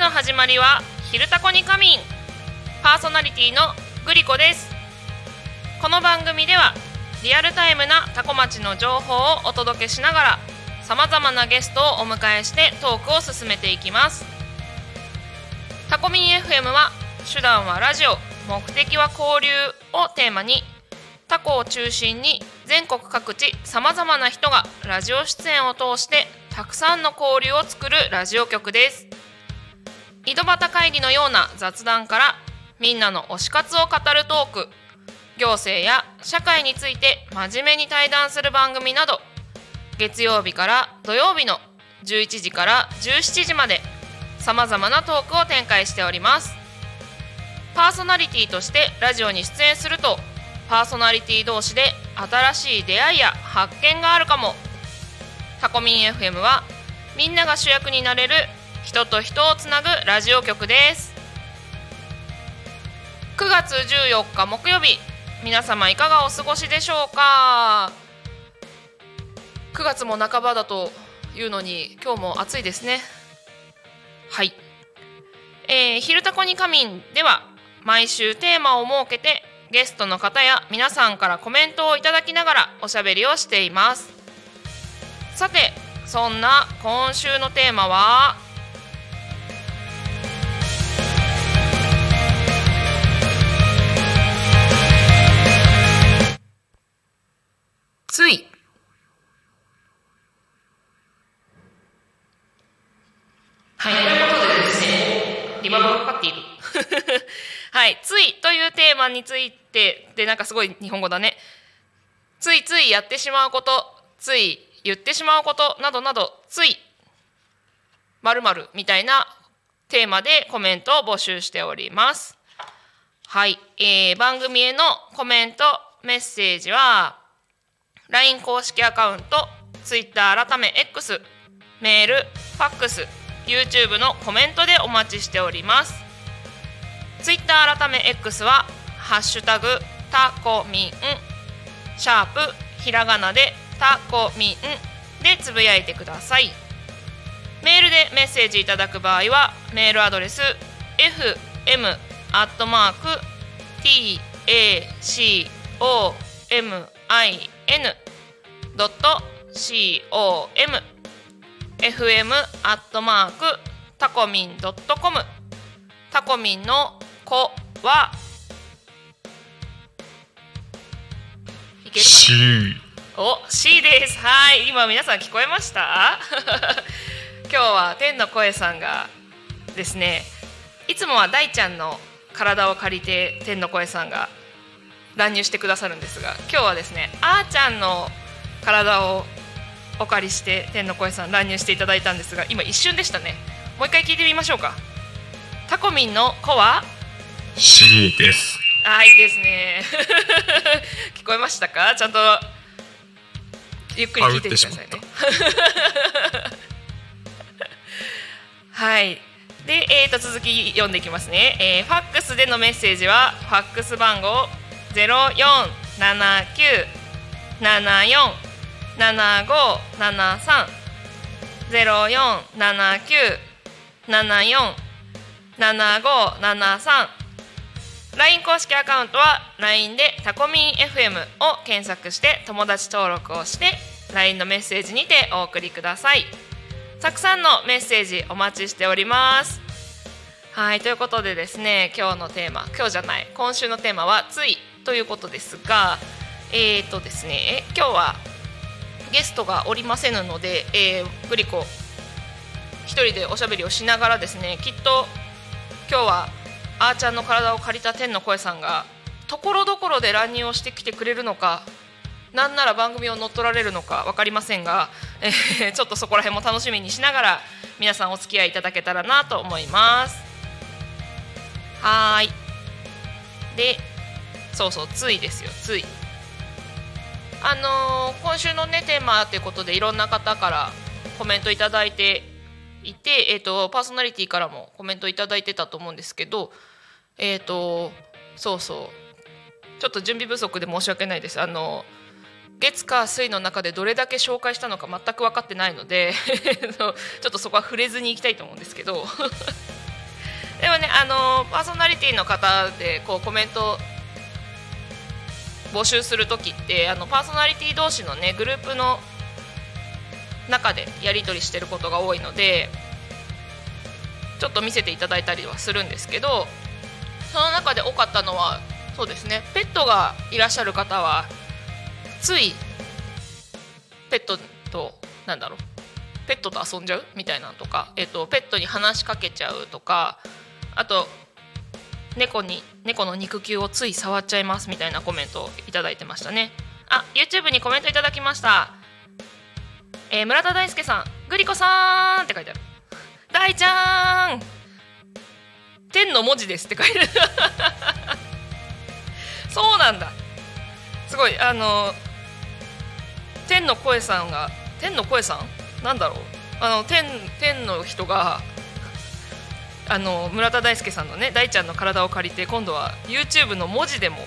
の始まりは「昼タコに仮眠」パーソナリティのグリコです。この番組ではリアルタイムなタコ町の情報をお届けしながらさまざまなゲストをお迎えしてトークを進めていきます。タコミン FM は手段はラジオ目的は交流をテーマにタコを中心に全国各地さまざまな人がラジオ出演を通してたくさんの交流を作るラジオ局です。井戸端会議のような雑談からみんなの推し活を語るトーク行政や社会について真面目に対談する番組など月曜日から土曜日の11時から17時までさまざまなトークを展開しております。パーソナリティとしてラジオに出演するとパーソナリティ同士で新しい出会いや発見があるかも。タコミン FM はみんなが主役になれる人と人をつなぐラジオ局です。9月14日木曜日皆様いかがお過ごしでしょうか？9月も半ばだというのに今日も暑いですね。はい。えー、昼タコに仮眠では毎週テーマを設けてゲストの方や皆さんからコメントをいただきながらおしゃべりをしています。さてそんな今週のテーマはつい。はい。ということでですねリバーブがかかっているはいついというテーマについてでなんかすごい日本語だね。ついついやってしまうことつい言ってしまうことなどなどつい。まるみたいなテーマでコメントを募集しております。はい、えー、番組へのコメントメッセージは LINE 公式アカウント Twitter 改め X メールファックス YouTube のコメントでお待ちしております。ツイッター改め X はハッシュタグタコミンシャープひらがなでタコミンでつぶやいてください。メールでメッセージいただく場合はメールアドレス fm アットマーク tacom ドット com fm アットマークタコミンドットコムタコミンの子はいける C お C です。はい。今皆さん聞こえました？今日は天の声さんがですねいつもは大ちゃんの体を借りて天の声さんが乱入してくださるんですが今日はですねあーちゃんの体をお借りして天の声さん乱入していただいたんですが今一瞬でしたね。もう一回聞いてみましょうか。タコミンの子は？C です。あいいですね。聞こえましたか？ちゃんとゆっくり聞いてくださいね。はい。で、えー、と続き読んでいきますね、えーファックスでのメッセージはファックス番号0479747573ゼロ四七九七四七五七三。LINE 公式アカウントは LINE でタコミン FM を検索して友達登録をして LINE のメッセージにてお送りください。たくさんのメッセージお待ちしております。はいということでですね今日のテーマ今日じゃない今週のテーマは「つい」ということですがえっ、ー、とですね今日はゲストがおりませんので、えー、グリコ一人でおしゃべりをしながらですねきっと今日はあーちゃんの体を借りた天の声さんがところどころで乱入をしてきてくれるのかなんなら番組を乗っ取られるのか分かりませんが、えー、ちょっとそこら辺も楽しみにしながら皆さんお付き合いいただけたらなと思います。はい。でそうそうついですよつい。あのー、今週のねテーマということでいろんな方からコメントいただいていて、えーと、パーソナリティからもコメントいただいてたと思うんですけどえっ、ー、とそうそう。ちょっと準備不足で申し訳ないです。あの月火水の中でどれだけ紹介したのか全く分かってないので ちょっとそこは触れずにいきたいと思うんですけど。でもねあのパーソナリティの方でこうコメント募集する時ってあのパーソナリティ同士のねグループの中でやり取りしてることが多いのでちょっと見せていただいたりはするんですけどその中で多かったのはそうですねペットがいらっしゃる方はついペットとなんだろうペットと遊んじゃうみたいなのとか、えーと、ペットに話しかけちゃうとかあと猫に猫の肉球をつい触っちゃいますみたいなコメントをいただいてましたね。あ YouTube にコメントいただきました。えー、村田大輔さんグリコさんって書いてある。大ちゃん。天の文字ですって書いてある。そうなんだ。すごいあの天の声さんが天の声さん？なんだろう。あの天天の人があの村田大輔さんのね大ちゃんの体を借りて今度は YouTube の文字でも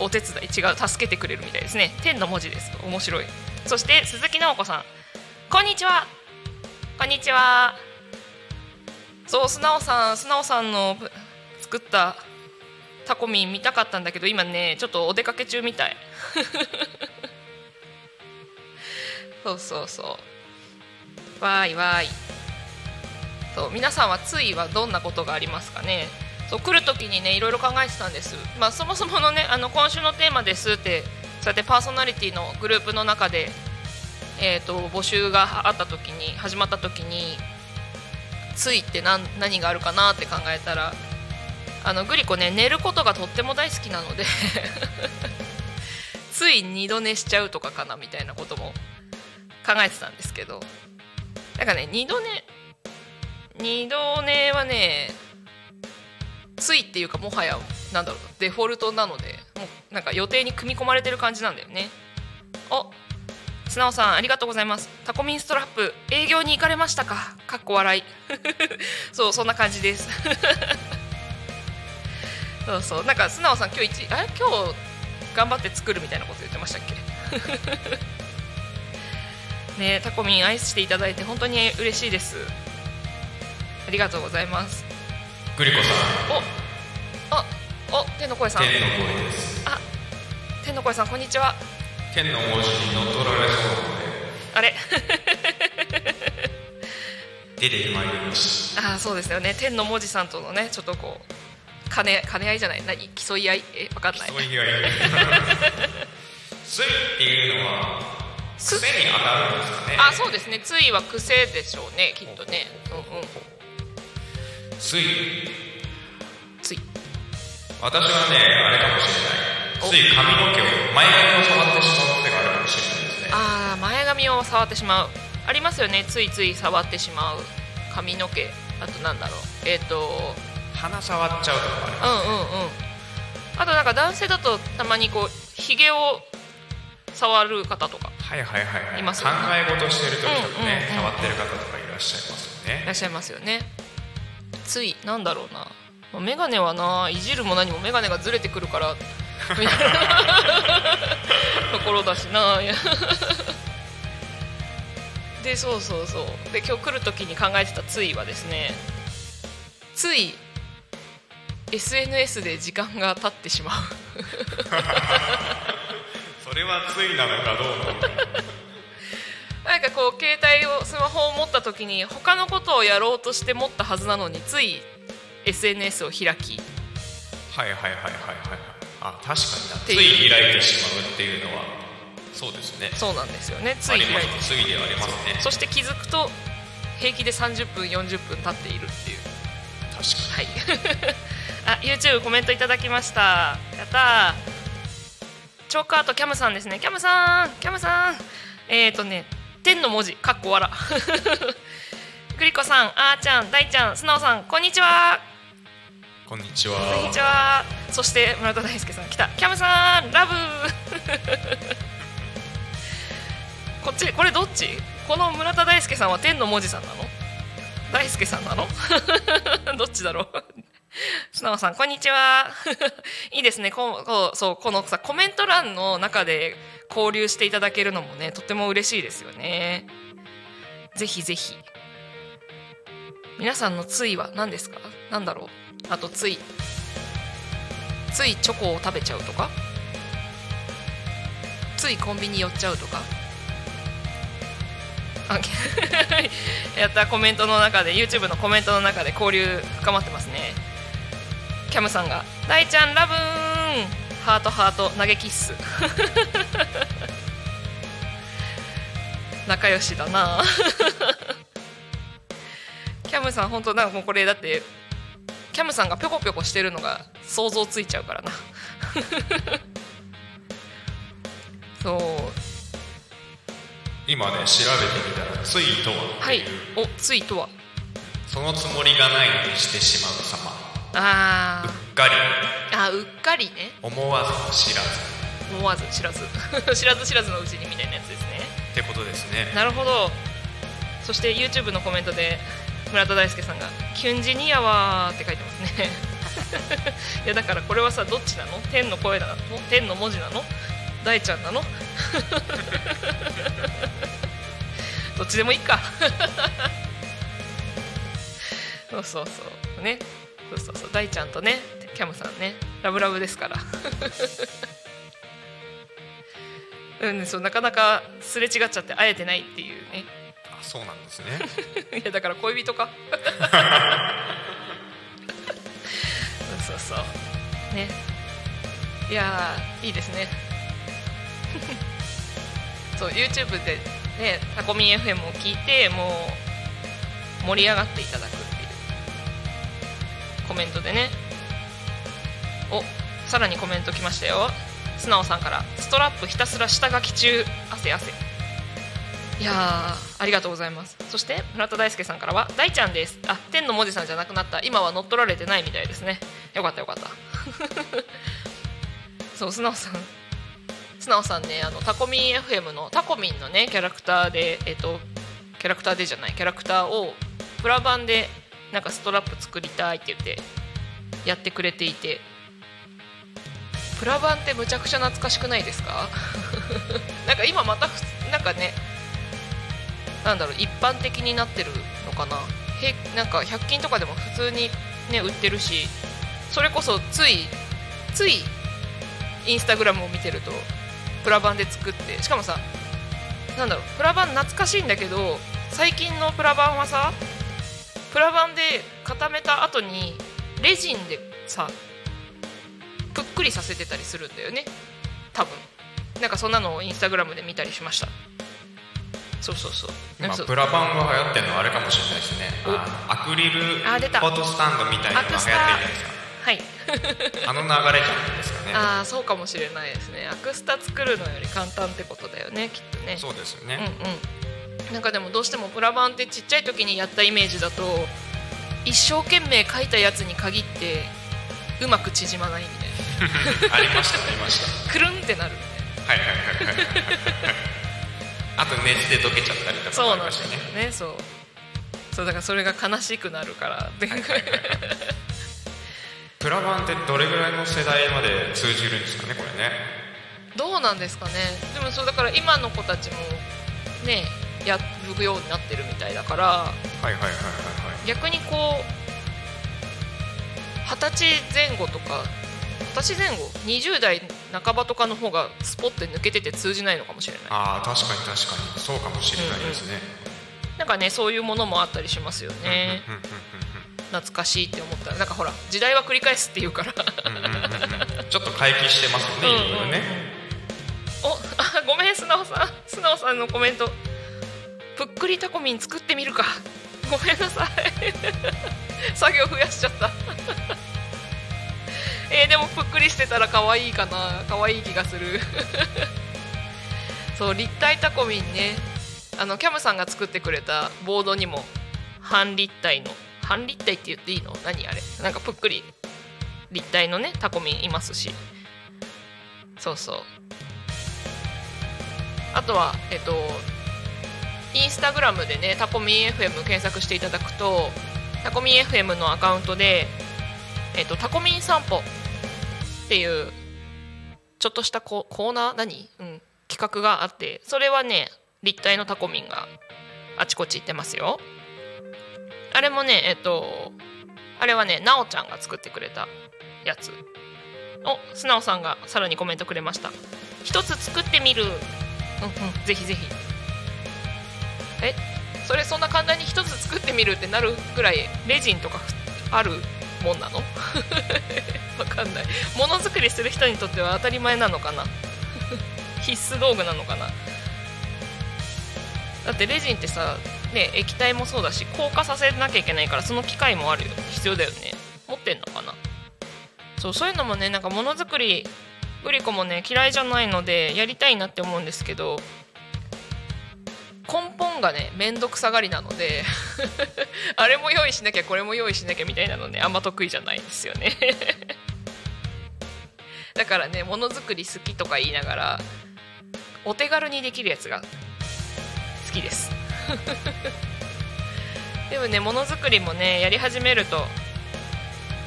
お手伝い違う助けてくれるみたいですね。天の文字です。面白い。そして鈴木直子さん。こんにちは。こんにちは。そう素直さん素直さんの作ったタコミン見たかったんだけど今ねちょっとお出かけ中みたい。そうそうそう。わーいわーい。そう皆さんはついはどんなことがありますかね？そう来る時にねいろいろ考えてたんです、まあ、そもそものねあの今週のテーマですってそうやってパーソナリティのグループの中で、えーと、募集があった時に始まった時についって何何があるかなって考えたらあのグリコね寝ることがとっても大好きなので つい二度寝しちゃうとかかなみたいなことも考えてたんですけど。なんかね二度寝二度寝はねついっていうかもはやなんだろうデフォルトなのでもうなんか予定に組み込まれてる感じなんだよね。お素直さんありがとうございます。タコミンストラップ営業に行かれましたか？かっこ笑い。そうそんな感じです。そうそうなんか素直さん今日一あれ？今日頑張って作るみたいなこと言ってましたっけ？ねタコミン愛していただいて本当に嬉しいです。ありがとうございます。グリコさん。おあお天の声さん。天の声です。あ天の声さんこんにちは。天の文字に乗っ取られそうなので。あれ。出てまいりましたあそうですよね。天の文字さんとのねちょっとこう兼ね兼ね合いじゃない？何競い合い？えわかんない。競い合い。ついっていうのは癖に当たるんですかね。あそうですね。ついは癖でしょうねきっとねつい。つい。私はねあれかもしれない。つい髪の毛を前髪を触ってしまう癖があるかもしれないですね。ああ前髪を触ってしまう。ありますよね。ついつい触ってしまう。髪の毛。あとなんだろう。えっ、ー、と。鼻触っちゃうとかありますね。うんうんうん。あとなんか男性だとたまにこうひげを触る方とか。はいはいはいはい。いますよね。考え事してる時とかね、触ってる方とかいらっしゃいますよね。いらっしゃいますよねついなんだろうな。眼鏡はないじるも何も眼鏡がずれてくるから みたいなところだしな。でそうそうそう。で今日来る時に考えてたついはですねつい SNS で時間が経ってしまう。それはついなのかどうかなんかこう携帯をスマホを持った時に他のことをやろうとして持ったはずなのについ SNS を開き。はいはいはいはいはいあ確かにな。つてい開いてしまうっていうのはそうですね。そうなんですよね。つい開いて。す。ついではありますね。そして気づくと平気で30分40分経っているっていう。確かはい。あ YouTube コメントいただきました。やったー。チョーカーとキャムさんですね。キャムさんキャムさん。えっ、ー、とね天の文字。かっこわらグリコさんあーちゃん大ちゃん素直さんこんにちは。にこんにちは。こんにちは。そして村田大輔さん来た。キャムさんラブ。こっちこれどっち？この村田大輔さんは天の文字さんなの？大輔さんなの？どっちだろう？素直さんこんにちは。いいですね。こうこうそうこのさコメント欄の中で交流していただけるのもねとても嬉しいですよね。ぜひぜひ。皆さんのついは何ですか？何だろう？あとついついチョコを食べちゃうとか？ついコンビニ寄っちゃうとか？やった。コメントの中で YouTube のコメントの中で交流深まってますね。キャムさんが「大ちゃんラブーン!」ハートハート投げキッス。仲良しだな。キャムさん本当なんかもうこれだってキャムさんがぴょこぴょこしてるのが想像ついちゃうからな。そう。今ね調べてみたらついとははい。おついとは。そのつもりがないのにしてしまう様あうっかり。ーあうっかりね。思わず知らず。思わず知らず。知らず知らずのうちにみたいなやつですね。ってことですね。なるほど。そして YouTube のコメントで村田大輔さんが「キュンジニアは」って書いてますね。いやだからこれはさどっちなの？天の声なの？天の文字なの？大ちゃんなの？どっちでもいいか。そうそうそう。ねそうそうそう。大ちゃんとねキャムさんね。ラブラブですから。うんそうなかなかすれ違っちゃって会えてないっていうね。あそうなんですね。いやだから恋人か。そうそうそう。ね。いやーいいですね。そう YouTube でねタコミン FM を聞いてもう盛り上がっていただくコメントでね。おさらにコメント来ましたよ。素直さんから。ストラップひたすら下書き中。汗汗。いやーありがとうございます。そして村田大輔さんからは大ちゃんです。あ天の文字さんじゃなくなった。今は乗っ取られてないみたいですね。よかったよかった。そう素直さん。素直さんねあのタコミン FM のタコミンのねキャラクターでえっとキャラクターでじゃないキャラクターをプラ版でなんかストラップ作りたいって言ってやってくれていて。プラ版ってむちゃくちゃ懐かしくないですか？なんか今またなんかねなんだろう一般的になってるのかな？へなんか100均とかでも普通にね売ってるしそれこそついついインスタグラムを見てるとプラ版で作ってしかもさなんだろうプラ版懐かしいんだけど最近のプラ版はさプラ版で固めた後にレジンでさぷっくりさせてたりするんだよね。多分。なんかそんなのをインスタグラムで見たりしました。そうそうそう。なんまあ、かそう。プラバンが流行ってるのはあれかもしれないですねアクリルフォトスタンドみたいなのが流行ってるじゃないですか。はい。あの流れじゃないですかね。ああそうかもしれないですね。アクスタ作るのより簡単ってことだよねきっとね。そうですようんね、うんなんかでもどうしてもプラバンってちっちゃい時にやったイメージだと一生懸命書いたやつに限ってうまく縮まないみたい ありましたありましなくるんってなる。たはいはいはいはい。あと熱で溶けちゃったりとかもありそうなんだよましたね。ねそう。そうだからそれが悲しくなるから。プラバンってどれぐらいの世代まで通じるんですかねこれね。どうなんですかね。でもそうだから今の子たちもねやるようになってるみたいだからはいはいはいはいはい。逆にこう二十歳前後とか二十歳前後20代半ばとかの方がスポッて抜けてて通じないのかもしれない。ああ確かに確かに。そうかもしれないですね、なんかねそういうものもあったりしますよね。うんうんうん懐かしいって思ったらなんかほら時代は繰り返すっていうから。うんうんうんうん。うんちょっと回帰してますよね、いろいろね。おあごめん素直さん素直さんのコメントくりタコミン作ってみるか。ごめんなさい。作業増やしちゃった。えーでもぷっくりしてたら可愛いかな。可愛い気がする。そう立体タコミンね。あのキャムさんが作ってくれたボードにも半立体の。半立体って言っていいの？何あれ？なんかぷっくり立体のねタコミンいますし。そうそう。あとはえっとインスタグラムでねタコミン FM 検索していただくとタコミン FM のアカウントでえっとタコミン散歩っていうちょっとしたココーナー？何、うん、企画があってそれはね立体のタコミンがあちこち行ってますよ。あれもねえっとあれはねなおちゃんが作ってくれたやつ。お素直さんがさらにコメントくれました。一つ作ってみる。うんうん。ぜひぜひ。えそれそんな簡単に一つ作ってみるってなるぐらいレジンとかあるもんなの？わかんない。ものづくりする人にとっては当たり前なのかな？必須道具なのかな？だってレジンってさね液体もそうだし硬化させなきゃいけないからその機械もあるよ。必要だよね。持ってんのかな？そうそういうのもねなんかものづくりグリコもね嫌いじゃないのでやりたいなって思うんですけど根本がね面倒くさがりなので あれも用意しなきゃこれも用意しなきゃみたいなのねあんま得意じゃないんですよね。だからねものづくり好きとか言いながらお手軽にできるやつが好きです。でもねものづくりもねやり始めると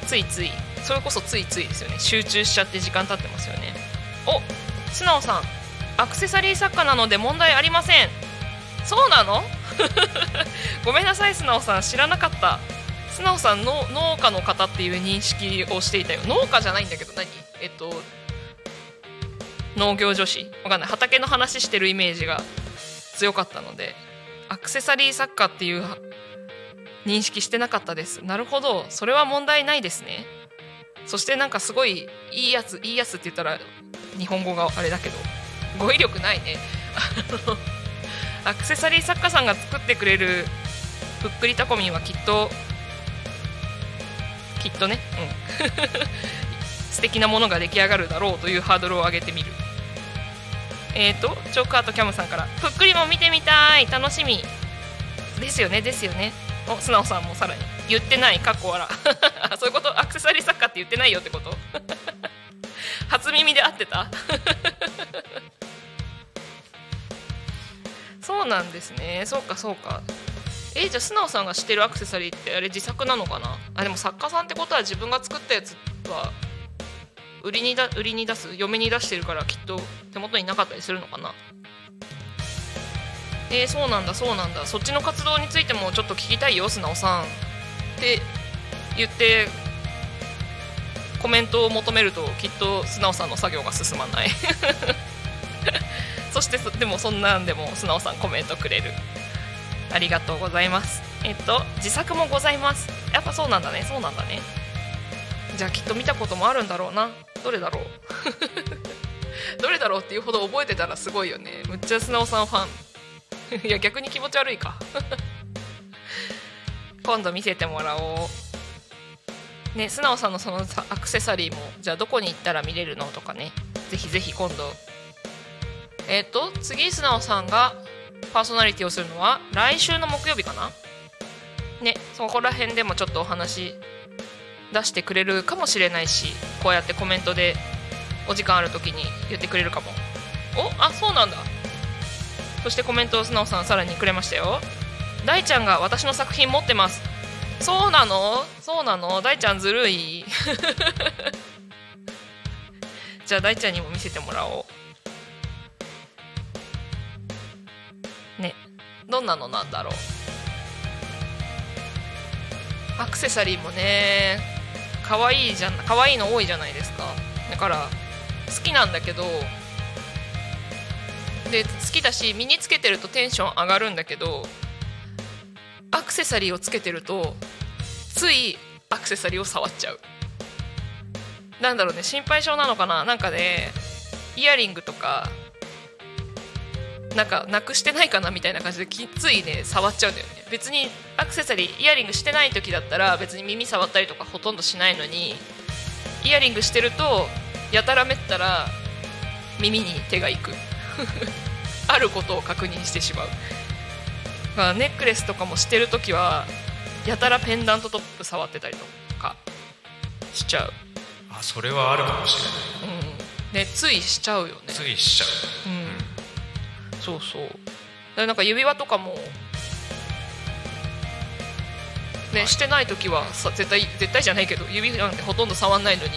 ついついそれこそついついですよね。集中しちゃって時間経ってますよね。お素直さんアクセサリー作家なので問題ありません。そうなの？ごめんなさい素直さん。知らなかった。素直さんの農家の方っていう認識をしていたよ。農家じゃないんだけど何？えっと農業女子？わかんない。畑の話してるイメージが強かったので。アクセサリー作家っていう認識してなかったです。なるほど。それは問題ないですね。そしてなんかすごいいいやついいやつって言ったら日本語があれだけど。語彙力ないね。あ のアクセサリー作家さんが作ってくれるふっくりタコミンはきっときっとねうん。素敵なものが出来上がるだろうというハードルを上げてみる。えっ、ー、とチョークアートキャムさんから「ふっくりも見てみたい。楽しみ」ですよねですよね。お素直さんもさらに。言ってない。かっこ笑 そういうこと？アクセサリー作家って言ってないよってこと？初耳で合ってた？そうなんですね。そうかそうか。えじゃあ素直さんが知ってるアクセサリーってあれ自作なのかな？あでも作家さんってことは自分が作ったやつは売りにだ売りに出す嫁に出してるからきっと手元になかったりするのかな？えー、そうなんだそうなんだ。そっちの活動についてもちょっと聞きたいよ素直さん。って言ってコメントを求めるときっと素直さんの作業が進まない。そしてでもそんなんでも素直さんコメントくれる。ありがとうございます。えっと自作もございます。やっぱそうなんだね。そうなんだね。じゃあきっと見たこともあるんだろうな。どれだろう。どれだろうっていうほど覚えてたらすごいよね。むっちゃ素直さんファン。いや逆に気持ち悪いか。今度見せてもらおう。ね素直さんのそのアクセサリーもじゃあどこに行ったら見れるのとかね。ぜひぜひ今度えっ、ー、と次素直さんがパーソナリティをするのは来週の木曜日かな？ねそこら辺でもちょっとお話出してくれるかもしれないしこうやってコメントでお時間ある時に言ってくれるかも。おあそうなんだ。そしてコメントを素直さんさらにくれましたよ。大ちゃんが私の作品持ってます。そうなの？そうなの？大ちゃんずるい。じゃあ大ちゃんにも見せてもらおう。どんなのなんだろう。アクセサリーもね可愛いじゃん可愛いの多いじゃないですか。だから好きなんだけどで好きだし身につけてるとテンション上がるんだけどアクセサリーをつけてるとついアクセサリーを触っちゃう。なんだろうね心配性なのかな。なんかねイヤリングとかなんかなくしてないかなみたいな感じできついね触っちゃうんだよね。別にアクセサリーイヤリングしてない時だったら別に耳触ったりとかほとんどしないのにイヤリングしてるとやたらめったら耳に手がいく。あることを確認してしまう。まあネックレスとかもしてる時はやたらペンダントトップ触ってたりとかしちゃう、あそれはあるかもしれない。うん、ねついしちゃうよね。ついしちゃう。うんそうそう。なんか指輪とかもね、はい。してない時はさ絶対絶対じゃないけど指なんてほとんど触んないのに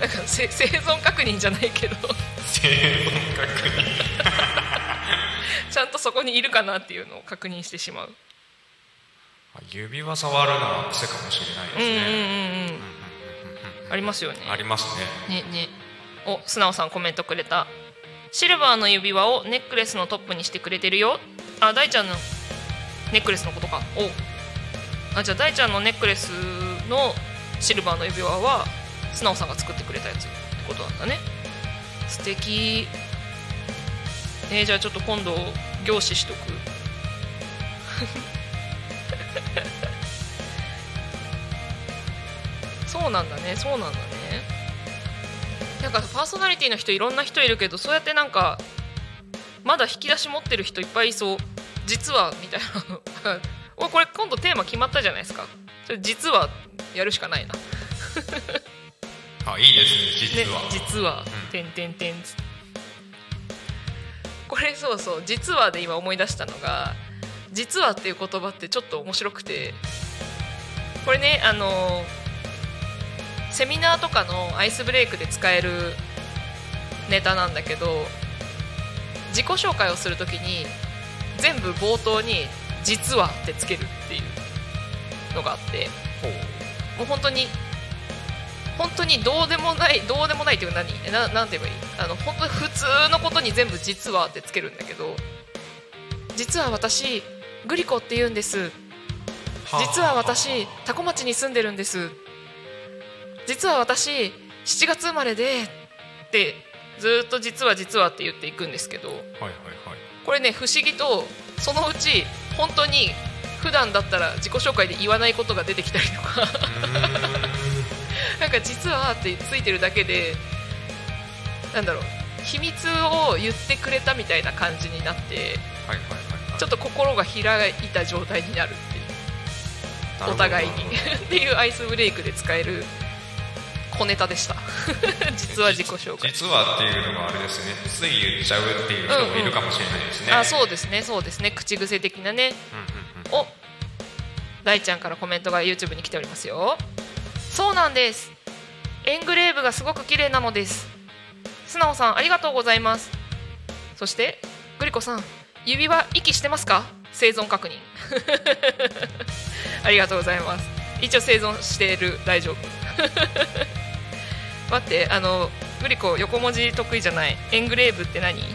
なんかせ 生存確認じゃないけど。生存確認。ちゃんとそこにいるかなっていうのを確認してしまう。あ指輪触るのは癖かもしれないですね、うんありますよね。ありますね。ねね。お素直さんコメントくれたシルバーの指輪をネックレスのトップにしてくれてるよ。あ大ちゃんのネックレスのことか。おあじゃあ大ちゃんのネックレスのシルバーの指輪は素直さんが作ってくれたやつってことなんだね。素敵。えーじゃあちょっと今度凝視しとく。そうなんだねそうなんだね。なんかパーソナリティの人いろんな人いるけどそうやってなんかまだ引き出し持ってる人いっぱいいそう。実はみたいな。これ今度テーマ決まったじゃないですか。実はやるしかないな。あいいですね実は、ね、実は。うん「てんてんてん」これそうそう「実は」で今思い出したのが「実は」っていう言葉ってちょっと面白くて。これねあのセミナーとかのアイスブレイクで使えるネタなんだけど自己紹介をするときに全部冒頭に「実は」ってつけるっていうのがあってもう本当に本当にどうでもないどうでもないっていうか何？えななんて言えばいい？あの本当に普通のことに全部「実は」ってつけるんだけど実は私グリコって言うんです。実は私多古町に住んでるんです実は私7月生まれでってずっと実は実はって言っていくんですけどはいはいはい。これね不思議とそのうち本当に普段だったら自己紹介で言わないことが出てきたりとか。なんか実はってついてるだけでなんだろう秘密を言ってくれたみたいな感じになってはいはいはいはい。ちょっと心が開いた状態になるっていう。お互いに。っていうアイスブレイクで使える小ネタでした。実は自己紹介。実はっていうのがあれですね。つい言っちゃうっていう人もいるかもしれないですね、あそうですね。そうですね。口癖的なね。うんうんうん。お。大ちゃんからコメントが YouTube に来ておりますよ。そうなんです。エングレーブがすごく綺麗なのです。素直さんありがとうございます。そしてグリコさん指輪息してますか？生存確認。ありがとうございます。一応生存している大丈夫 待ってあのグリコ横文字得意じゃない。エングレーブって何？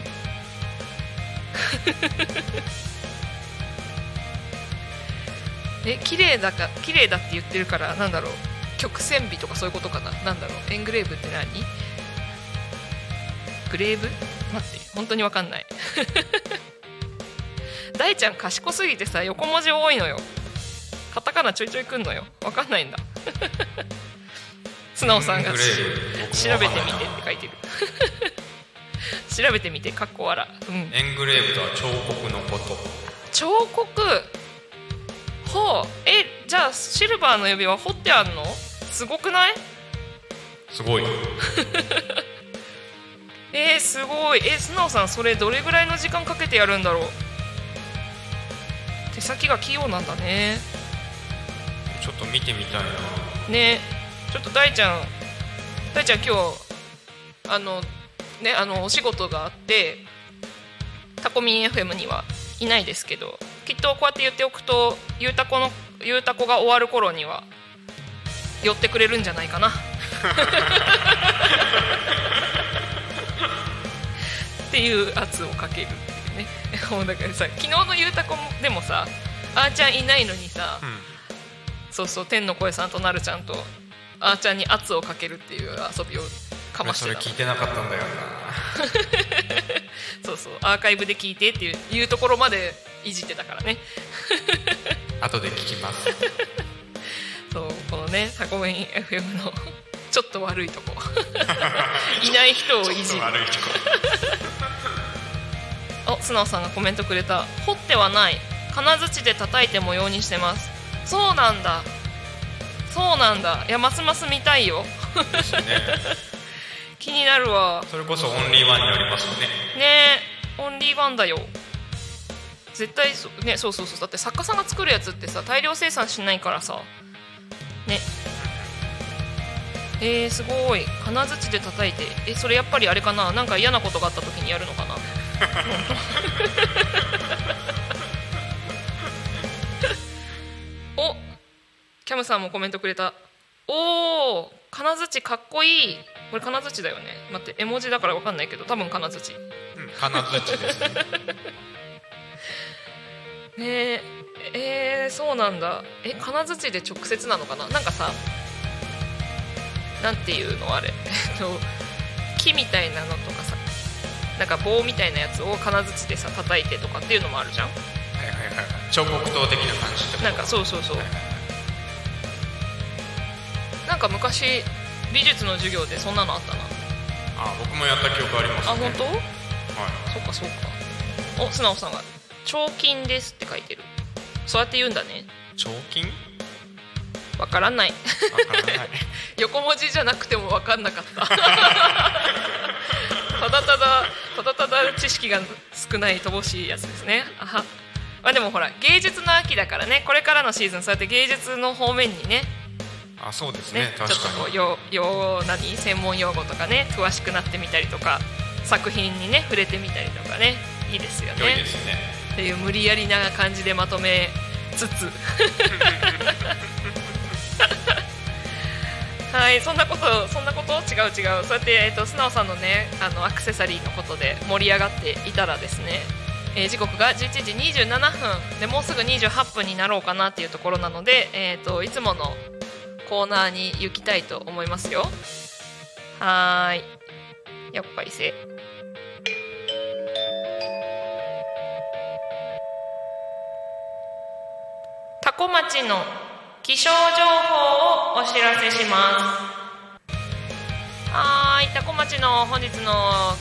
え綺麗だか綺麗だって言ってるからなんだろう。曲線美とかそういうことかな？なんだろう。エングレーブって何？グレーブ？待って本当にわかんない。大ちゃん賢すぎてさ横文字多いのよ。カタカナちょいちょいくんのよ。わかんないんだ。素直さんが調べてみてって書いてる。調べてみてかっこ笑う。ん。エングレーブとは彫刻のこと。彫刻？ほう。えじゃあシルバーの指輪彫ってあんの？すごくない？すごい。えー、すごい。え素直さんそれどれぐらいの時間かけてやるんだろう？手先が器用なんだね。ちょっと見てみたいな。ねちょっと大ちゃん大ちゃん今日あのねあのお仕事があってタコミン FM にはいいないですけどきっとこうやって言っておくとゆうたこのゆうたこが終わる頃には寄ってくれるんじゃないかな。っていう圧をかけるっていうね。もうだからさ昨日のゆうたこでもさあーちゃんいないのにさ、うん。そうそう天の声さんとなるちゃんとあーちゃんに圧をかけるっていう遊びをかましそれ聞いてなかったんだよ そうそう。アーカイブで聞いてっていういうところまでいじってたからね。な 後で聞きます。そうこのねタコメイン FM のちょっと悪いとこ。いない人をいじる。悪いとこ。お素直さんがコメントくれた。掘ってはない。金槌で叩いて模様にしてます。そうなんだそうなんだ。いやますます見たいよ。気になるわ。それこそオンリーワンによりますよね。ねえオンリーワンだよ。絶対そねそうそうそう。だって作家さんが作るやつってさ大量生産しないからさ。ね。えー、すごい。金槌で叩いて。えそれやっぱりあれかな？なんか嫌なことがあった時にやるのかな？キャムさんもコメントくれた。おお金槌かっこいい。これ金槌だよね。待って絵文字だからわかんないけど多分金槌。ねうん金槌ですね。ええー、そうなんだ。え金槌で直接なのかな？なんかさなんていうのあれ？えっと木みたいなのとかさなんか棒みたいなやつを金槌でさ叩いてとかっていうのもあるじゃん。はいはいはいはい。彫刻刀的な感じってなんかそうそうそう。はいはいはいなんか昔美術の授業でそんなのあったな。あ僕もやった記憶ありますね。あ本当？はい。そっかそっか。お素直さんが「彫金です」って書いてる。そうやって言うんだね。彫金？わからない。わからない。横文字じゃなくても分かんなかった。ただただただただ知識が少ない乏しいやつですね。あは。まあでもほら芸術の秋だからね。これからのシーズンそうやって芸術の方面にねあそうですね。ねちょっとこうよよ何専門用語とかね詳しくなってみたりとか作品にね触れてみたりとかねいいですよ良いねですね。っていう無理やりな感じでまとめつつ。はいそんなことそんなこと？違う違う。そうやって、えっと素直さんのねあのアクセサリーのことで盛り上がっていたらですね、えー時刻が11時27分。でもうすぐ28分になろうかなっていうところなので、えー、といつものコーナーに行きたいと思いますよ。はーい。やっぱりせ。タコ町の気象情報をお知らせします。はーい。タコ町の本日の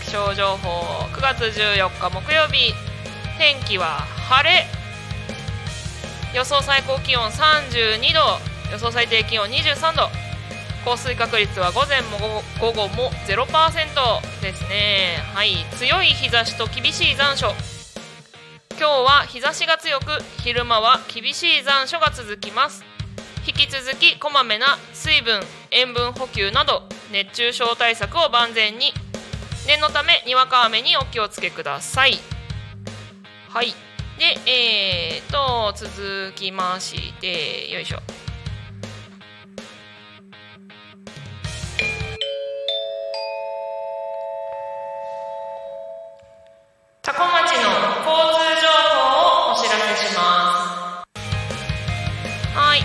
気象情報。9月14日木曜日。天気は晴れ。予想最高気温32度。予想最低気温23度。降水確率は午前も午後も0%ですね。はい。強い日差しと厳しい残暑。今日は日差しが強く昼間は厳しい残暑が続きます。引き続きこまめな水分塩分補給など熱中症対策を万全に。念のためにわか雨にお気をつけください。はい。でえー、と続きましてよいしょ。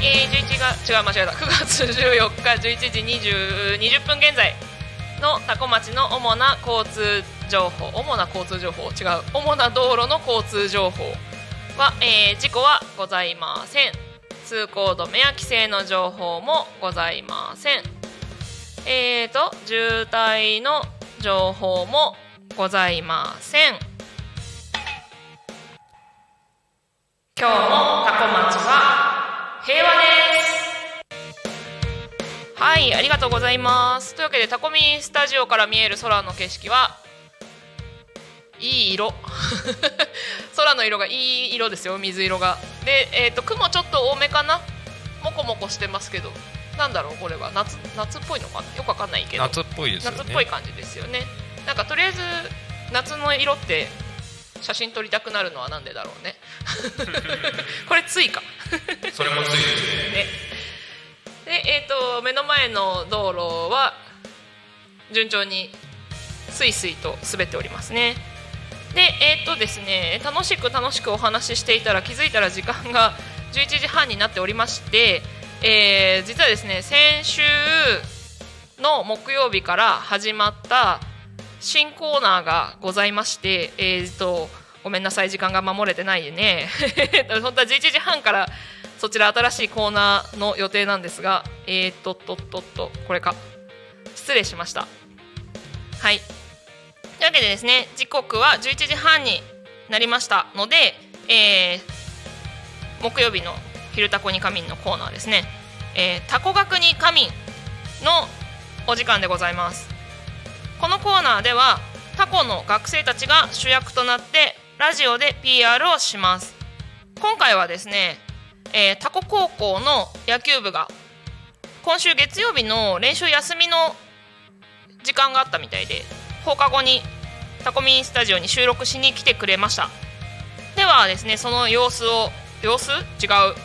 えー、11月違う間違えた。9月14日11時20 20分現在のタコ町の主な交通情報主な交通情報。違う主な道路の交通情報は、えー事故はございません通行止めや規制の情報もございません。えーと渋滞の情報もございません。今日もタコ町平和です。はいありがとうございます。というわけでタコミンスタジオから見える空の景色はいい色。空の色がいい色ですよ。水色が。で、えー、と雲ちょっと多めかな。もこもこしてますけど。なんだろうこれは。夏夏っぽいのかな。よくわかんないけど。夏っぽいですよね。夏っぽい感じですよね。なんかとりあえず夏の色って写真撮りたくなるのはなんでだろうね。これついかそれもついですね。ねでえー、と目の前の道路は順調にスイスイと滑っておりますね。でえっ、とですね楽しく楽しくお話ししていたら気づいたら時間が11時半になっておりまして、えー実はですね先週の木曜日から始まった新コーナーがございましてえー、とごめんなさい時間が守れてないでね。本当は11時半からそちら新しいコーナーの予定なんですがえー、っとっとっとっとこれか。失礼しました。はい。というわけでですね時刻は11時半になりました。ので、えー木曜日の「昼タコに仮眠」のコーナーですね「えータコ学に仮眠」のお時間でございます。このコーナーではタコの学生たちが主役となってラジオで PR をします。今回はですね、えータコ高校の野球部が今週月曜日の練習休みの時間があったみたいで放課後にタコミンスタジオに収録しに来てくれました。ではですねその様子を様子？違う？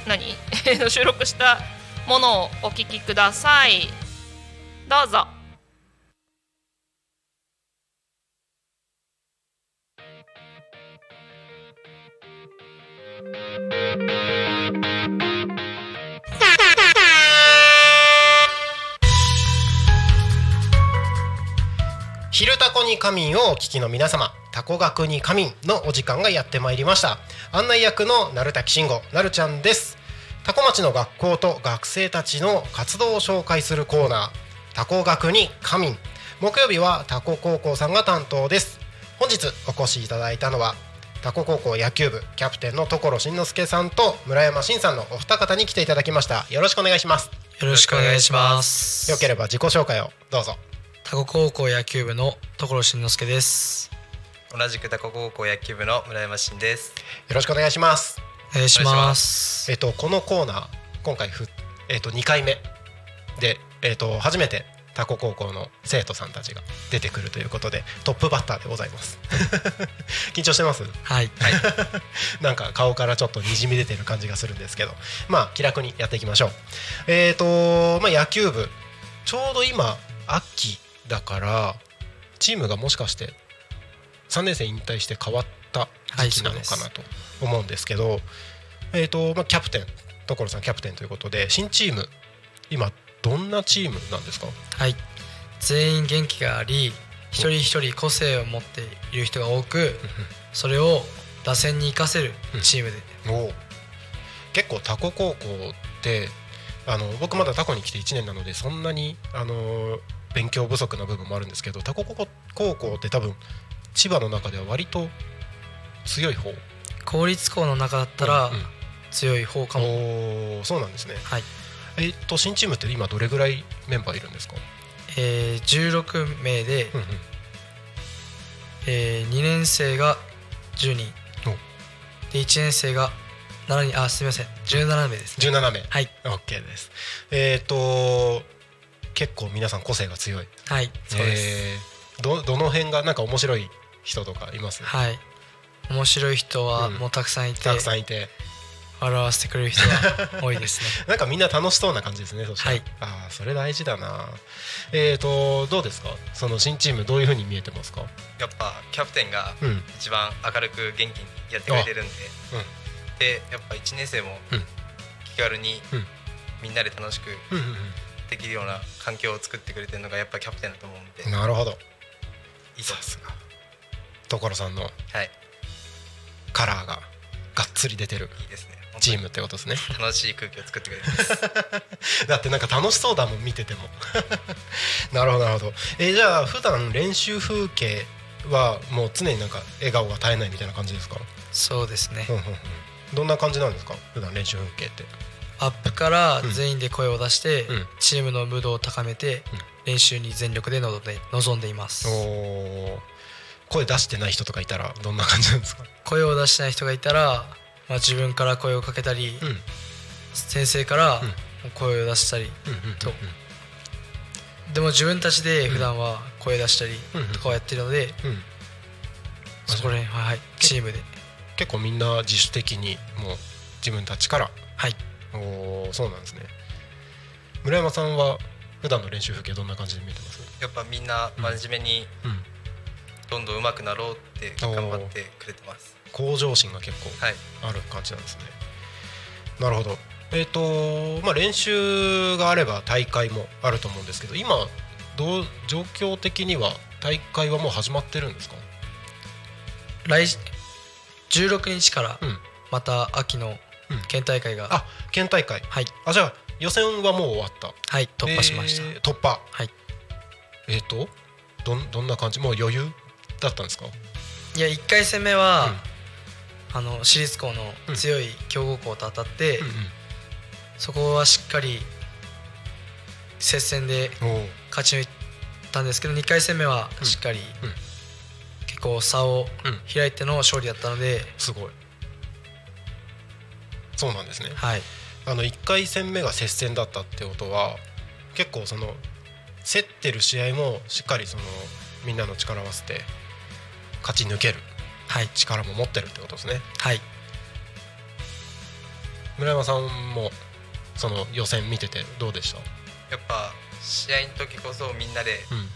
何？収録したものをお聞きください。どうぞ。昼タコに仮眠をお聞きの皆様タコ学に仮眠のお時間がやってまいりました。案内役の鳴滝慎吾なるちゃんです。タコ町の学校と学生たちの活動を紹介するコーナータコ学に仮眠。木曜日はタコ高校さんが担当です。本日お越しいただいたのはタコ高校野球部キャプテンの所慎之介さんと村山慎さんのお二方に来ていただきましたよろしくお願いしますよろしくお願いします。よければ自己紹介をどうぞタコ高校野球部の所慎之介です。同じくタコ高校野球部の村山真です。よろしくお願いしますお願いします。えっとこのコーナー今回ふえっと2回目でえっと初めてタコ高校の生徒さんたちが出てくるということでトップバッターでございます。緊張してます？はい。なんか顔からちょっとにじみ出てる感じがするんですけど。まあ気楽にやっていきましょう。えっ、とまあ野球部ちょうど今秋だからチームがもしかして3年生引退して変わった時期なのかなと思うんですけど、えっ、とまあキャプテン所さんキャプテンということで新チーム今どんなチームなんですか？はい。全員元気があり、一人一人個性を持っている人が多く、それを打線に活かせるチームで。おう結構タコ高校ってあの僕まだタコに来て1年なのでそんなにあの勉強不足な部分もあるんですけどタコ高校って多分千葉の中では割と強い方？公立校の中だったらうんうん強い方かも。おーそうなんですねはい。えっと新チームって今どれぐらいメンバーいるんですか、えー、16名で、うんうん。えー、2年生が10人。お。で1年生が7人。あすみません。17名ですね。17名。はい。OK です。えっと結構皆さん個性が強い。はいそうです、えーどどの辺がなんか面白い人とかいます？はい。面白い人はうん。もうたくさんいて、たくさんいて笑わせてくれる人が多いですね。なんかみんな楽しそうな感じですねそしたら、はい。ああそれ大事だな。えっ、とどうですか？その新チームどういう風に見えてますか？やっぱキャプテンがうん。一番明るく元気にやってくれてるんで、うん。でやっぱ1年生もうん。気軽にうん。みんなで楽しくできるような環境を作ってくれてるのがやっぱキャプテンだと思うんで。うんなるほど。いいさすが。所さんのうはい。カラーががっつり出てる。いいですねチにームってことですね。楽しい空気を作ってくれてます。だってなんか楽しそうだもん見てても。なるほどなるほど。えーじゃあ普段練習風景はもう常になんか笑顔が絶えないみたいな感じですか、そうですね。うんうんうん、どんな感じなんですか？普段練習風景って。アップから全員で声を出して、うん。チームのムードを高めて、うん。練習に全力で臨んでいます。声出してない人とかいたらどんな感じなんですか？声を出してない人がいたら、まあ、自分から声をかけたり、うん。先生から声を出したり、うんうんうんうん。と。でも自分たちで普段は声出したりとかをやってるので、うん。そこら辺ははい。チームで。結構みんな自主的にもう自分たちから。はい。おーそうなんですね。村山さんは普段の練習風景どんな感じで見てます？やっぱみんな真面目にうん。どんどん上手くなろうって頑張ってくれてます向上心が結構ある感じなんですねなるほどえっ、とまあ練習があれば大会もあると思うんですけど今どう状況的には大会はもう始まってるんですか来16日からまた秋の県大会が、あ県大会はいあじゃあ予選はもう終わったはい突破しました、えー突破はいえっ、とどんどんな感じもう余裕だったんですかいや1回戦目は、あの私立校の強い強豪校と当たって、うん。そこはしっかり接戦で勝ち抜いたんですけど2回戦目はしっかり、うん。結構差をうん開いての勝利だったので、すごい。そうなんですね。はい。あの1回戦目が接戦だったってことは結構その競ってる試合もしっかりそのみんなの力を合わせて勝ち抜けるはい力も持ってるってことですね。はい。村山さんもその予選見ててどうでした？やっぱ試合の時こそみんなでうん。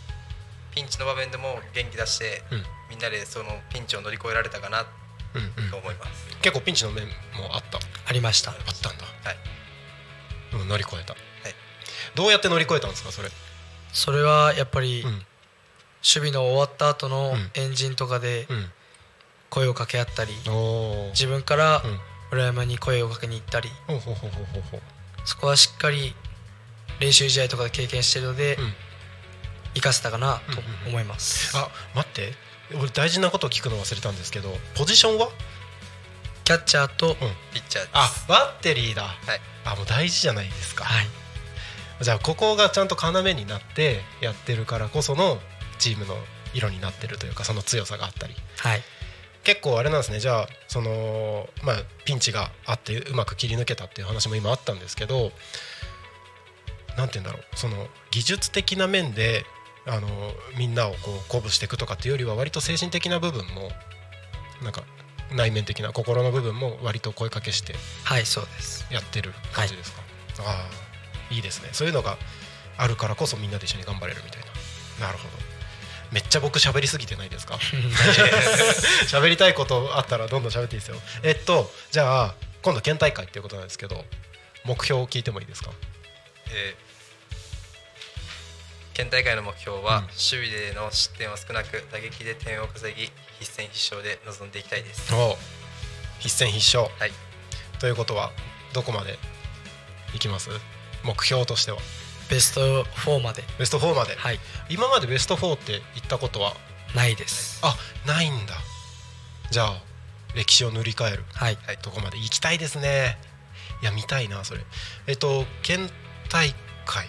ピンチの場面でも元気出してうん。みんなでそのピンチを乗り越えられたかなうんうん。と思います。結構ピンチの面もあった？ありました。あったんだ。はい。うん乗り越えた、どうやって乗り越えたんですかそれ？それはやっぱり、うん。守備の終わった後のうん。エンジンとかでうん声を掛け合ったり、自分からうん。村山に声をかけに行ったりそこはしっかり練習試合とかで経験してるので、うん。生かせたかなと思います、あ待って。俺大事なことを聞くの忘れたんですけどポジションは？キャッチャーと、ピッチャーです。あバッテリーだ、はい。あもう大事じゃないですか、はい。じゃあここがちゃんと要になってやってるからこそのチームの色になってるというかその強さがあったり。はい結構あれなんですね。じゃあそのまあピンチがあってうまく切り抜けたっていう話も今あったんですけどなんて言うんだろう。その技術的な面であのみんなをこう鼓舞していくとかっていうよりは割と精神的な部分もなんか内面的な心の部分も割と声かけしてはいそうです。やってる感じですか、ああいいですね。そういうのがあるからこそみんなで一緒に頑張れるみたいな。なるほどめっちゃ僕喋りすぎてないですか？喋りたいことあったらどんどん喋っていいですよ。えっとじゃあ今度県大会っていうことなんですけど目標を聞いてもいいですか？えー県大会の目標は、うん。守備での失点を少なく打撃で点を稼ぎ必戦必勝で臨んでいきたいです。必戦必勝。はい。ということはどこまでいきます？目標としてはベスト4まで。ベスト4まで、はい。今までベスト4って行ったことは？ないです。あないんだ。じゃあ歴史を塗り替える。はい。はいとこまで行きたいですね。いや見たいなそれ。えっと県大会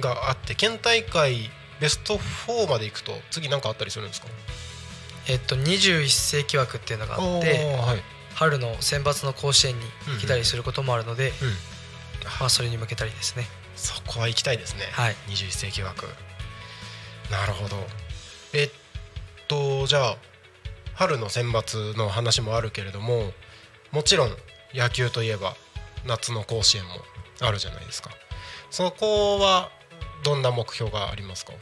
があって県大会ベスト4まで行くと次何かあったりするんですか？えっと21世紀枠っていうのがあってはい、春の選抜の甲子園に来たりすることもあるので、うん、まあ、それに向けたりですねそこは行きたいですね、はい。21世紀枠。なるほど。えっとじゃあ春の選抜の話もあるけれどももちろん野球といえば夏の甲子園もあるじゃないですか。そこはどんな目標がありますか？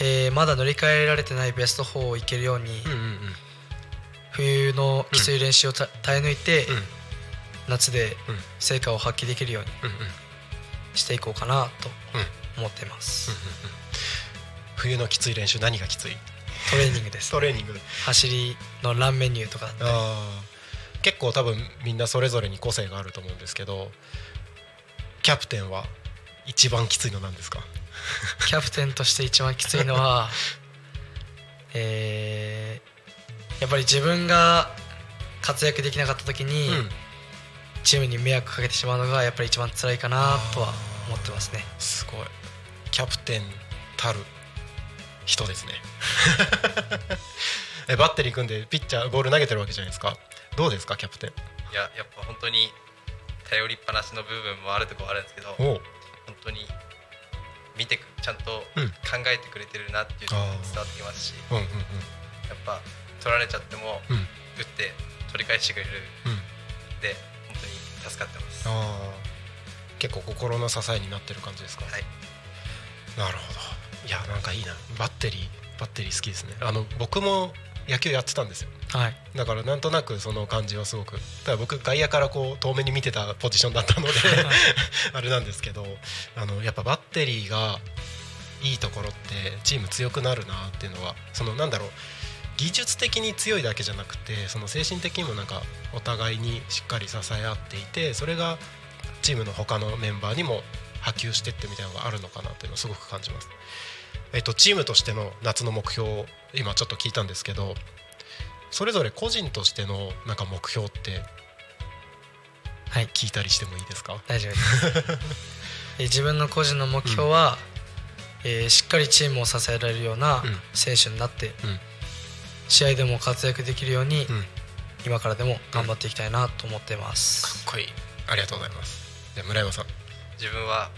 えーまだ乗り換えられてないベスト4をいけるように、うんうんうん。冬のきつい練習をた耐え抜いて、うん。夏でうん。成果を発揮できるように。うんうんしていこうかなと思っています、冬のきつい練習何がきつい？トレーニングですトレーニング。走りのランメニューとかあー。結構多分みんなそれぞれに個性があると思うんですけどキャプテンは一番きついのなんですか？キャプテンとして一番きついのは えーやっぱり自分が活躍できなかった時に、うん。チームに迷惑かけてしまうのがやっぱり一番辛いかなとは思ってますね。すごい。キャプテンたる人ですね。えバッテリー組んでピッチャーボール投げてるわけじゃないですか。どうですかキャプテン？いややっぱ本当に頼りっぱなしの部分もあるところあるんですけど本当に見てくちゃんと考うん。えてくれてるなっていうのが伝わってきますし、うんうんうん。やっぱ取られちゃっても、うん。打って取り返してくれる。うん。で本当に助かってます。結構心の支えになってる感じですか？はい。なるほど。いやなんかいいな。バッテリーバッテリー好きですね。あの僕も野球やってたんですよ。はい。だからなんとなくその感じはすごく。ただ僕外野からこう遠目に見てたポジションだったので あれなんですけどあのやっぱバッテリーがいいところってチーム強くなるなっていうのはそのなんだろう。技術的に強いだけじゃなくてその精神的にもなんかお互いにしっかり支え合っていてそれがチームの他のメンバーにも波及してってみたいなのがあるのかなっていうのをすごく感じます。えっと、チームとしての夏の目標を今ちょっと聞いたんですけどそれぞれ個人としてのなんか目標ってはい。聞いたりしてもいいですか？大丈夫です。えー自分の個人の目標は、えーしっかりチームを支えられるようなうん。選手になって、うん。試合でも活躍できるように、うん。今からでも頑張っていきたいなと思ってまかす、っこいい。ありがとうございますじゃあ村山さん。自分は、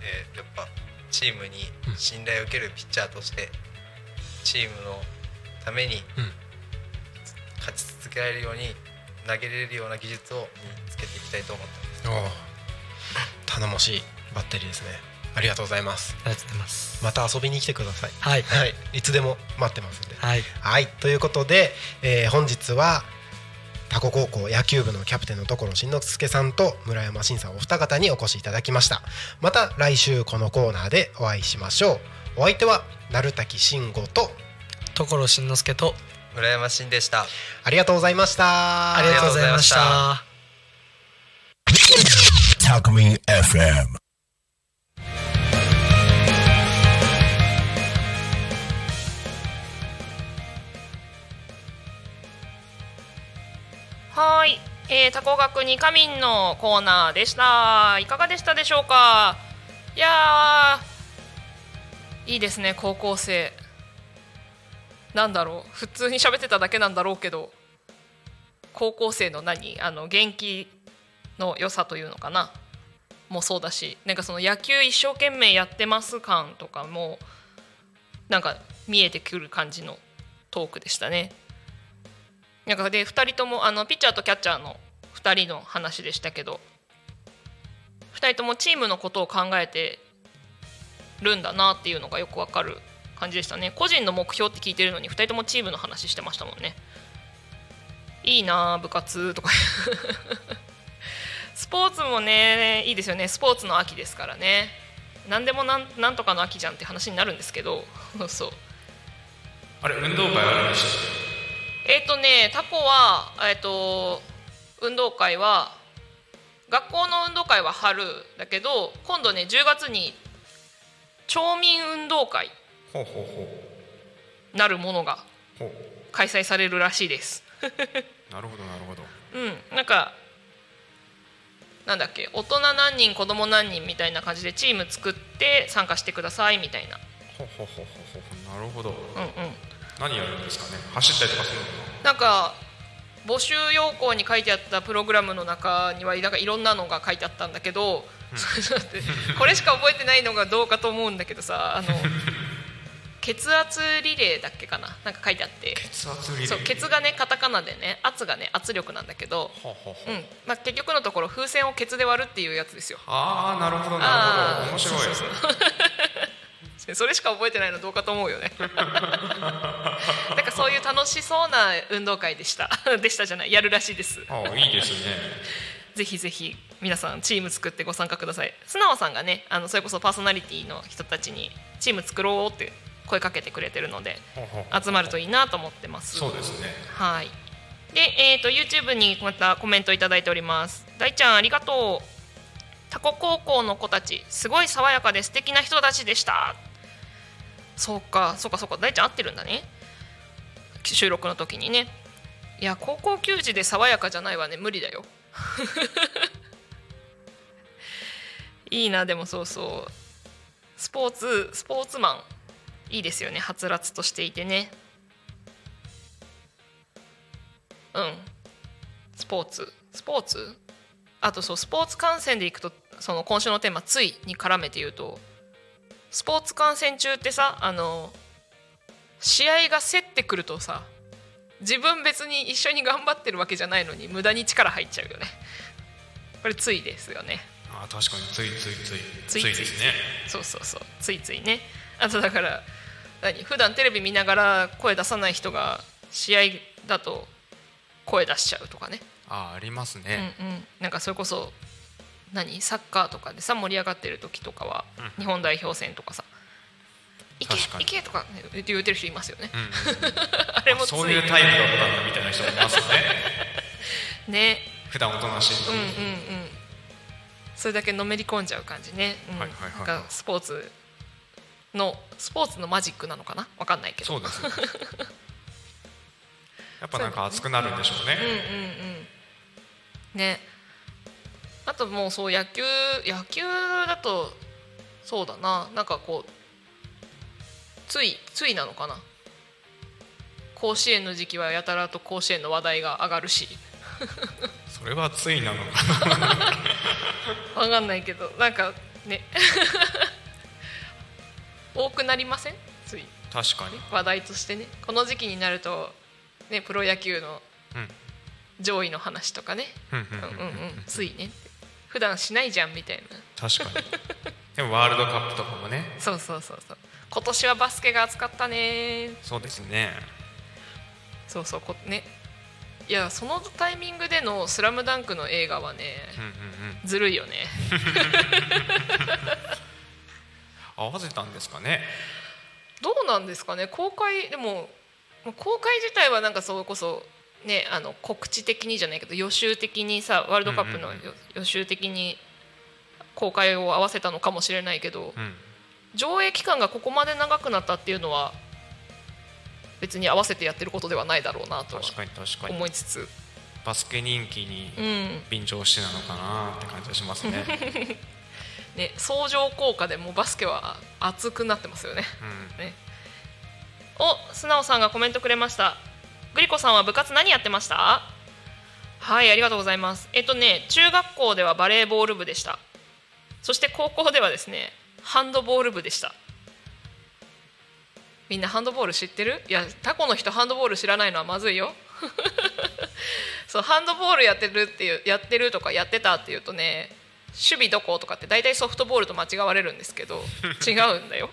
えーやっぱチームにうん。信頼を受けるピッチャーとして、チームのためにうん。勝ち続けられるように投げれるような技術を身につけていきたいと思ってます。頼もしいバッテリーですね。ありがとうございます。ありがとうございます。また遊びに来てください。はい。はい。いつでも待ってますんで。はい。はい。ということで、えー本日はタコ高校野球部のキャプテンの所慎之介さんと村山慎さんお二方にお越しいただきました。また来週このコーナーでお会いしましょう。お相手は鳴滝慎吾と所慎之介と。村山真でした。ありがとうございました。ありがとうございましあた Talkme FM. はい、えー、タコ学に仮眠のコーナーでした。いかがでしたでしょうか？いやーいいですね高校生。なんだろう。普通に喋ってただけなんだろうけど。高校生の何？あの元気の良さというのかな？もそうだし。なんかその野球一生懸命やってます感とかもなんか見えてくる感じのトークでしたね。なんかで2人ともあのピッチャーとキャッチャーの2人の話でしたけど2人ともチームのことを考えてるんだなっていうのがよくわかる感じでしたね。個人の目標って聞いてるのに2人ともチームの話してましたもんね。いいなあ部活とか。スポーツもねいいですよね。スポーツの秋ですからね。何でもなんなんとかの秋じゃんって話になるんですけど。そう。あれ運動会あるんでしたえっ、とねタコはえっ、と運動会は学校の運動会は春だけど今度ね10月に町民運動会なるものが開催されるらしいです。う なるほどなるほど。うん、なんかなんだっけ大人何人子供何人みたいな感じでチーム作って参加してくださいみたいな。なるほど。うんうん何やるんですかね？走ったりとかするの？かなんか募集要項に書いてあったプログラムの中にはなんかいろんなのが書いてあったんだけど、ちょっと待ってこれしか覚えてないのがどうかと思うんだけどさあの 血圧リレーだっけかな？なんか書いてあって。血圧リレー。そう血がねカタカナでね圧がね圧力なんだけど、まあ、結局のところ風船をケツで割るっていうやつですよ。ああなるほどなるほど。面白い。そうそう それしか覚えてないのどうかと思うよね。なんかそういう楽しそうな運動会でした。でしたじゃない。やるらしいです。ああいいですね。ぜひぜひ皆さんチーム作ってご参加ください。素直さんがねあのそれこそパーソナリティの人たちにチーム作ろうって声かけてくれてるので集まるといいなと思ってます。そうですね。はい。で、えー、と YouTube にまたコメントいただいております。大ちゃんありがとう。タコ高校の子たちすごい爽やかで素敵な人たちでしたそうかそうかそうか。大ちゃん合ってるんだね。収録の時にね。いや高校球児で爽やかじゃないわね。無理だよ。いいなでもそうそう。スポーツスポーツマン。いいですよね。はつらつとしていてね。うん。スポーツ。スポーツ？あとそうスポーツ観戦でいくとその今週のテーマ「つい」に絡めて言うと。スポーツ観戦中ってさあの試合が競ってくるとさ自分別に一緒に頑張ってるわけじゃないのに無駄に力入っちゃうよね。これついですよね。あ確かに。ついついつい。ついつい。ですね。そうそうそう。ついついね。あとだから何？普段テレビ見ながら声出さない人が試合だと声出しちゃうとかね。あありますうんね、うん。なんかそれこそ何サッカーとかでさ盛り上がってる時とかは、日本代表戦とかさ「いけいけ!」とか、ね、言ってる人いますよね、うんうん あれもそういうタイプだったんだみたいな人もいますよね。ね。普段おとなしいのに、うんうんうん。それだけのめり込んじゃう感じね、うん。はいはいはいなんかスポーツのスポーツのマジックなのかな？わかんないけど。そうです。ね やっぱなんか熱くなるんでしょうね、うんうんうん。ねあともうそう野球野球だとそうだな。なんかこうついついなのかな。甲子園の時期はやたらと甲子園の話題が上がるし。それはついなのかな。わかんないけど。なんかね。多くなりません？つい。確かに。話題としてね。この時期になると、ね、プロ野球のうん。上位の話とかね、うんうんうんうんうん。うんうん、ついね普段しないじゃんみたいな。確かに。でもワールドカップとかもね。そうそうそうそう。今年はバスケが熱かったね。そうですね。そうそうこね。いやそのタイミングでの「スラムダンクの映画はねうんうんうん。ずるいよね。合わせたんですかね。どうなんですかね。公開でもまあ公開自体はなんかそれこそねあの告知的にじゃないけど予習的にさワールドカップの予予習的に公開を合わせたのかもしれないけどうん。上映期間がここまで長くなったっていうのは別に合わせてやってることではないだろうなとは確かに確かに。思いつつ。バスケ人気にうん。便乗してなのかなって感じがしますね、ね相乗効果でもうバスケは熱くなってますよね。うん、ね。お素直さんがコメントくれましたグリコさんは部活何やってました？はいありがとうございます。えっとね中学校ではバレーボール部でした。そして高校ではですねハンドボール部でした。みんなハンドボール知ってる？いやタコの人ハンドボール知らないのはまずいよ。そうハンドボールやってるっていうやってるとかやってたっていうとね守備どことかって大体ソフトボールと間違われるんですけど違うんだよ。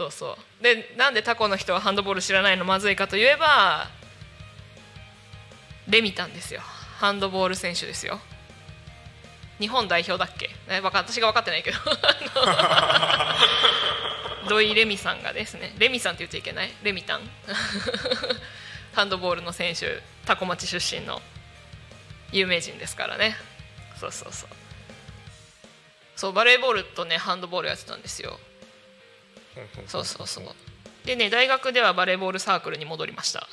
そうそう。でなんでタコの人はハンドボール知らないの？まずいかといえばレミタンですよ。ハンドボール選手ですよ。日本代表だっけ、ね、わ私が分かってないけど。あの土井レミさんがですね。レミさんって言っちゃいけない？レミタン。ハンドボールの選手タコ町出身の有名人ですからね。そうそうそう。そうバレーボールとねハンドボールやってたんですよ。そうそうそう。でね大学ではバレーボールサークルに戻りました。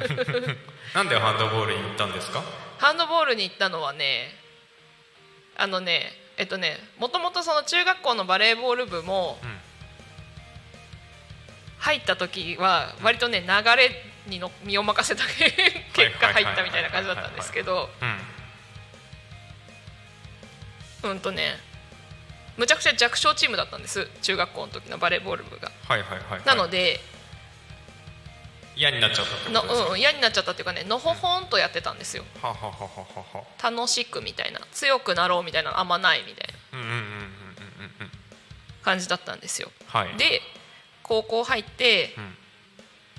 なんでハンドボールに行ったんですか？ハンドボールに行ったのはねあのねえっとねもともとその中学校のバレーボール部もうん。入った時は割とね流れにの身を任せた結果入ったみたいな感じだったんですけど。うん。うんとねむちゃくちゃ弱小チームだったんです中学校の時のバレーボール部が。はいはいはい、はい、なので嫌になっちゃったっての、ことうん、嫌になっちゃったっていうかねのほほんとやってたんですよ。はははははは。楽しくみたいな強くなろうみたいなのあんまないみたいな。うんうんうんうんうんうん。感じだったんですよ。はい。で高校入ってうん。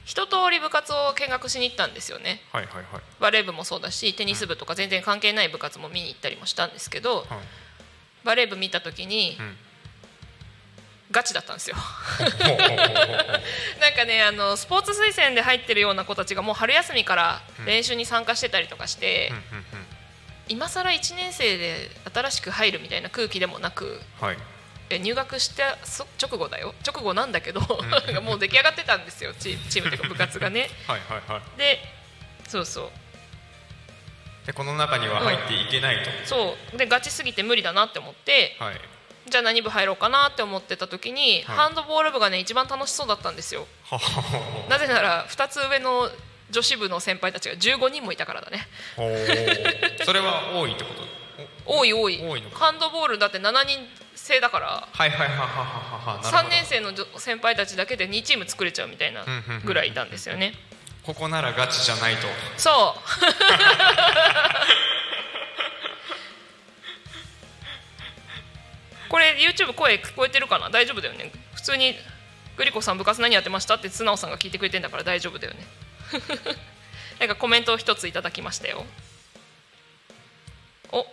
一通り部活を見学しに行ったんですよね。はいはいはい。バレー部もそうだしテニス部とか全然関係ない部活も見に行ったりもしたんですけどはいバレー部見た時にうんガチだったんですよ。なんかねあのスポーツ推薦で入ってるような子たちがもう春休みから練習に参加してたりとかして、うんうん今更1年生で新しく入るみたいな空気でもなくうんはい。え入学したそ直後だよ。直後なんだけどん。もう出来上がってたんですよ。チームチームというか部活がね。はいはいはい。でそうそうでこの中には入っていけないと、そう。でガチすぎて無理だなって思ってはい。じゃあ何部入ろうかなって思ってた時に、はい。ハンドボール部がね一番楽しそうだったんですよ。なぜなら2つ上の女子部の先輩たちが15人もいたからだね。それは多いってこと？多い多い。ハンドボールだって7人制だからはいはいはいはいはいはいなるほど。3年生の女先輩たちだけで2チーム作れちゃうみたいなぐらいいたんですよね。ここならガチじゃないと。そう YouTube 声聞こえてるかな？大丈夫だよね。普通にグリコさん部活何やってましたって素直さんが聞いてくれてんだから大丈夫だよね。なんかコメントを一ついただきましたよ。お。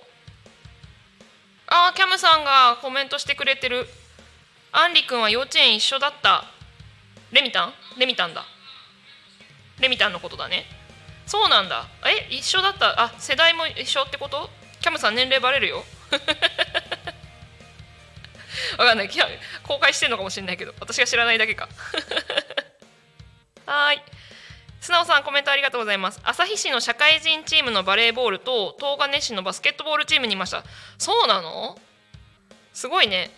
あーキャムさんがコメントしてくれてる。アンリ君は幼稚園一緒だった。レミタン？レミタンだ。レミタンのことだね。そうなんだ。え一緒だった？あ世代も一緒ってこと？キャムさん年齢バレるよ。わかんない。公開してんのかもしれないけど。私が知らないだけか。はーい。素直さんコメントありがとうございます。旭市の社会人チームのバレーボールと東金市のバスケットボールチームにいました。そうなの？すごいね。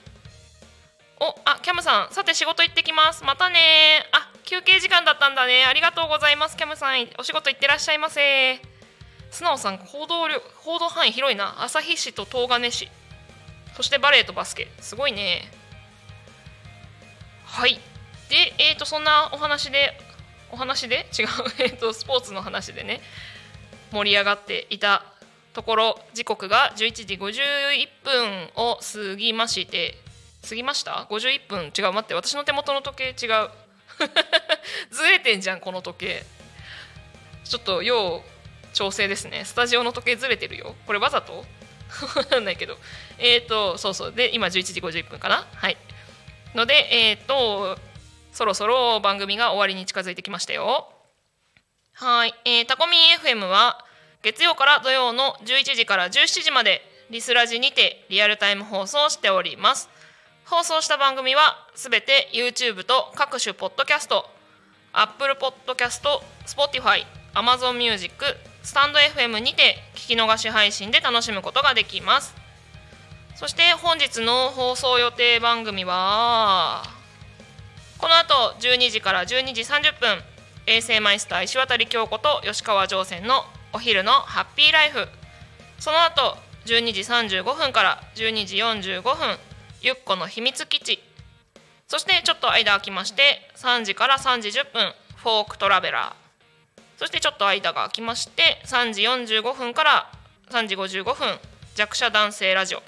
おあキャムさん。さて仕事行ってきます。またねあ休憩時間だったんだね。ありがとうございますキャムさん。お仕事行ってらっしゃいませ。素直さん行動量行動範囲広いな。旭市と東金市。そしてバレーとバスケ。すごいね。はい。でえー、とそんなお話でお話で？違う。えーとスポーツの話でね。盛り上がっていたところ時刻が11時51分を過ぎまして。過ぎました？51分？違う待って。私の手元の時計？違う。ずれてんじゃんこの時計。ちょっと要調整ですね。スタジオの時計ずれてるよ。これわざと？かんないけど。えっ、ー、とそうそう。で今11時51分かな。はい。のでえっ、ー、とそろそろ番組が終わりに近づいてきましたよ。はい、えー、タコミン FM は月曜から土曜の11時から17時までリスラジにてリアルタイム放送しております。放送した番組はすべて YouTube と各種ポッドキャスト Apple Podcast、Spotify、Amazon Music、スタンド FM にて聞き逃し配信で楽しむことができます。そして本日の放送予定番組はこの後12時から12時30分衛星マイスター石渡京子と吉川上船のお昼のハッピーライフ。その後12時35分から12時45分ゆっこの秘密基地。そしてちょっと間空きまして3時から3時10分フォークトラベラー。そしてちょっと間が空きまして3時45分から3時55分弱者男性ラジオ。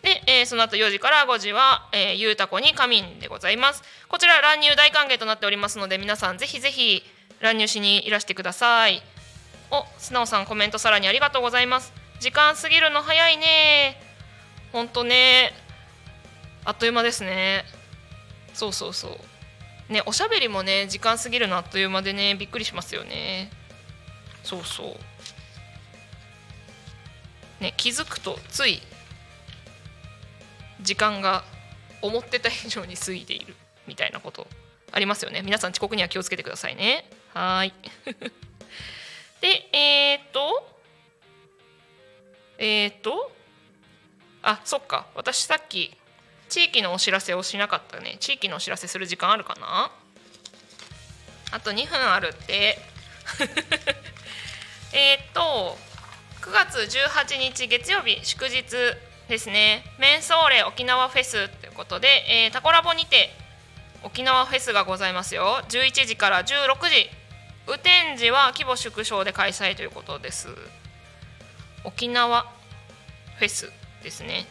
で、えー、その後4時から5時は、えー、ゆうたこに仮眠でございます。こちら乱入大歓迎となっておりますので皆さんぜひぜひ乱入しにいらしてください。お素直さんコメントさらにありがとうございます。時間過ぎるの早いね。ほんとね。あっという間ですね。そうそうそう。ねおしゃべりもね時間過ぎるのあっという間でねびっくりしますよね。そうそう。ね気づくとつい時間が思ってた以上に過ぎているみたいなことありますよね。皆さん遅刻には気をつけてくださいね。はい。でえー、っとえー、っとあそっか。私さっき地域のお知らせをしなかったね。地域のお知らせする時間あるかな？あと2分あるって。えっと9月18日月曜日祝日ですね。メンソーレ沖縄フェスということで、えー、タコラボにて沖縄フェスがございますよ。11時から16時。雨天時は規模縮小で開催ということです。沖縄フェスですね。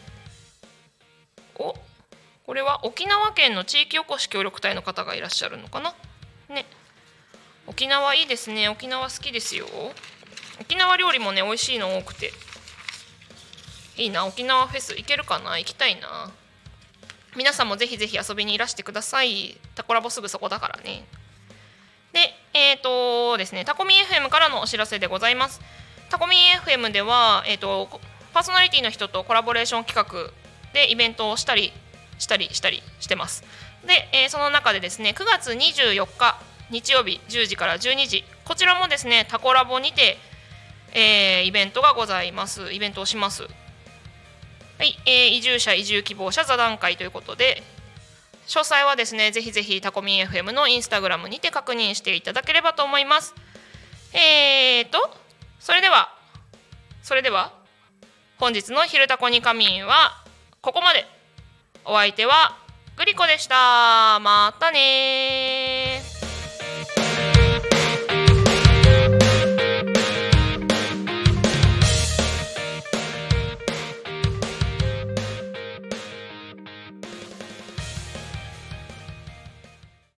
お？これは沖縄県の地域おこし協力隊の方がいらっしゃるのかな？ね。沖縄いいですね。沖縄好きですよ。沖縄料理もね美味しいの多くて。いいな。沖縄フェス行けるかな？行きたいな。皆さんもぜひぜひ遊びにいらしてください。タコラボすぐそこだからね。でえっ、ー、とですね。タコミ FM からのお知らせでございます。タコミ FM ではえっ、ー、とパーソナリティの人とコラボレーション企画でイベントをしたりしたりしたりしてます。で、えー、その中でですね9月24日日曜日10時から12時こちらもですねタコラボにて、えー、イベントがございます。イベントをします。はい、えー、移住者移住希望者座談会ということで詳細はですねぜひぜひタコミン FM のインスタグラムにて確認していただければと思います。えーとそれではそれでは本日の「昼タコに仮眠」はここまで。お相手はグリコでした。またね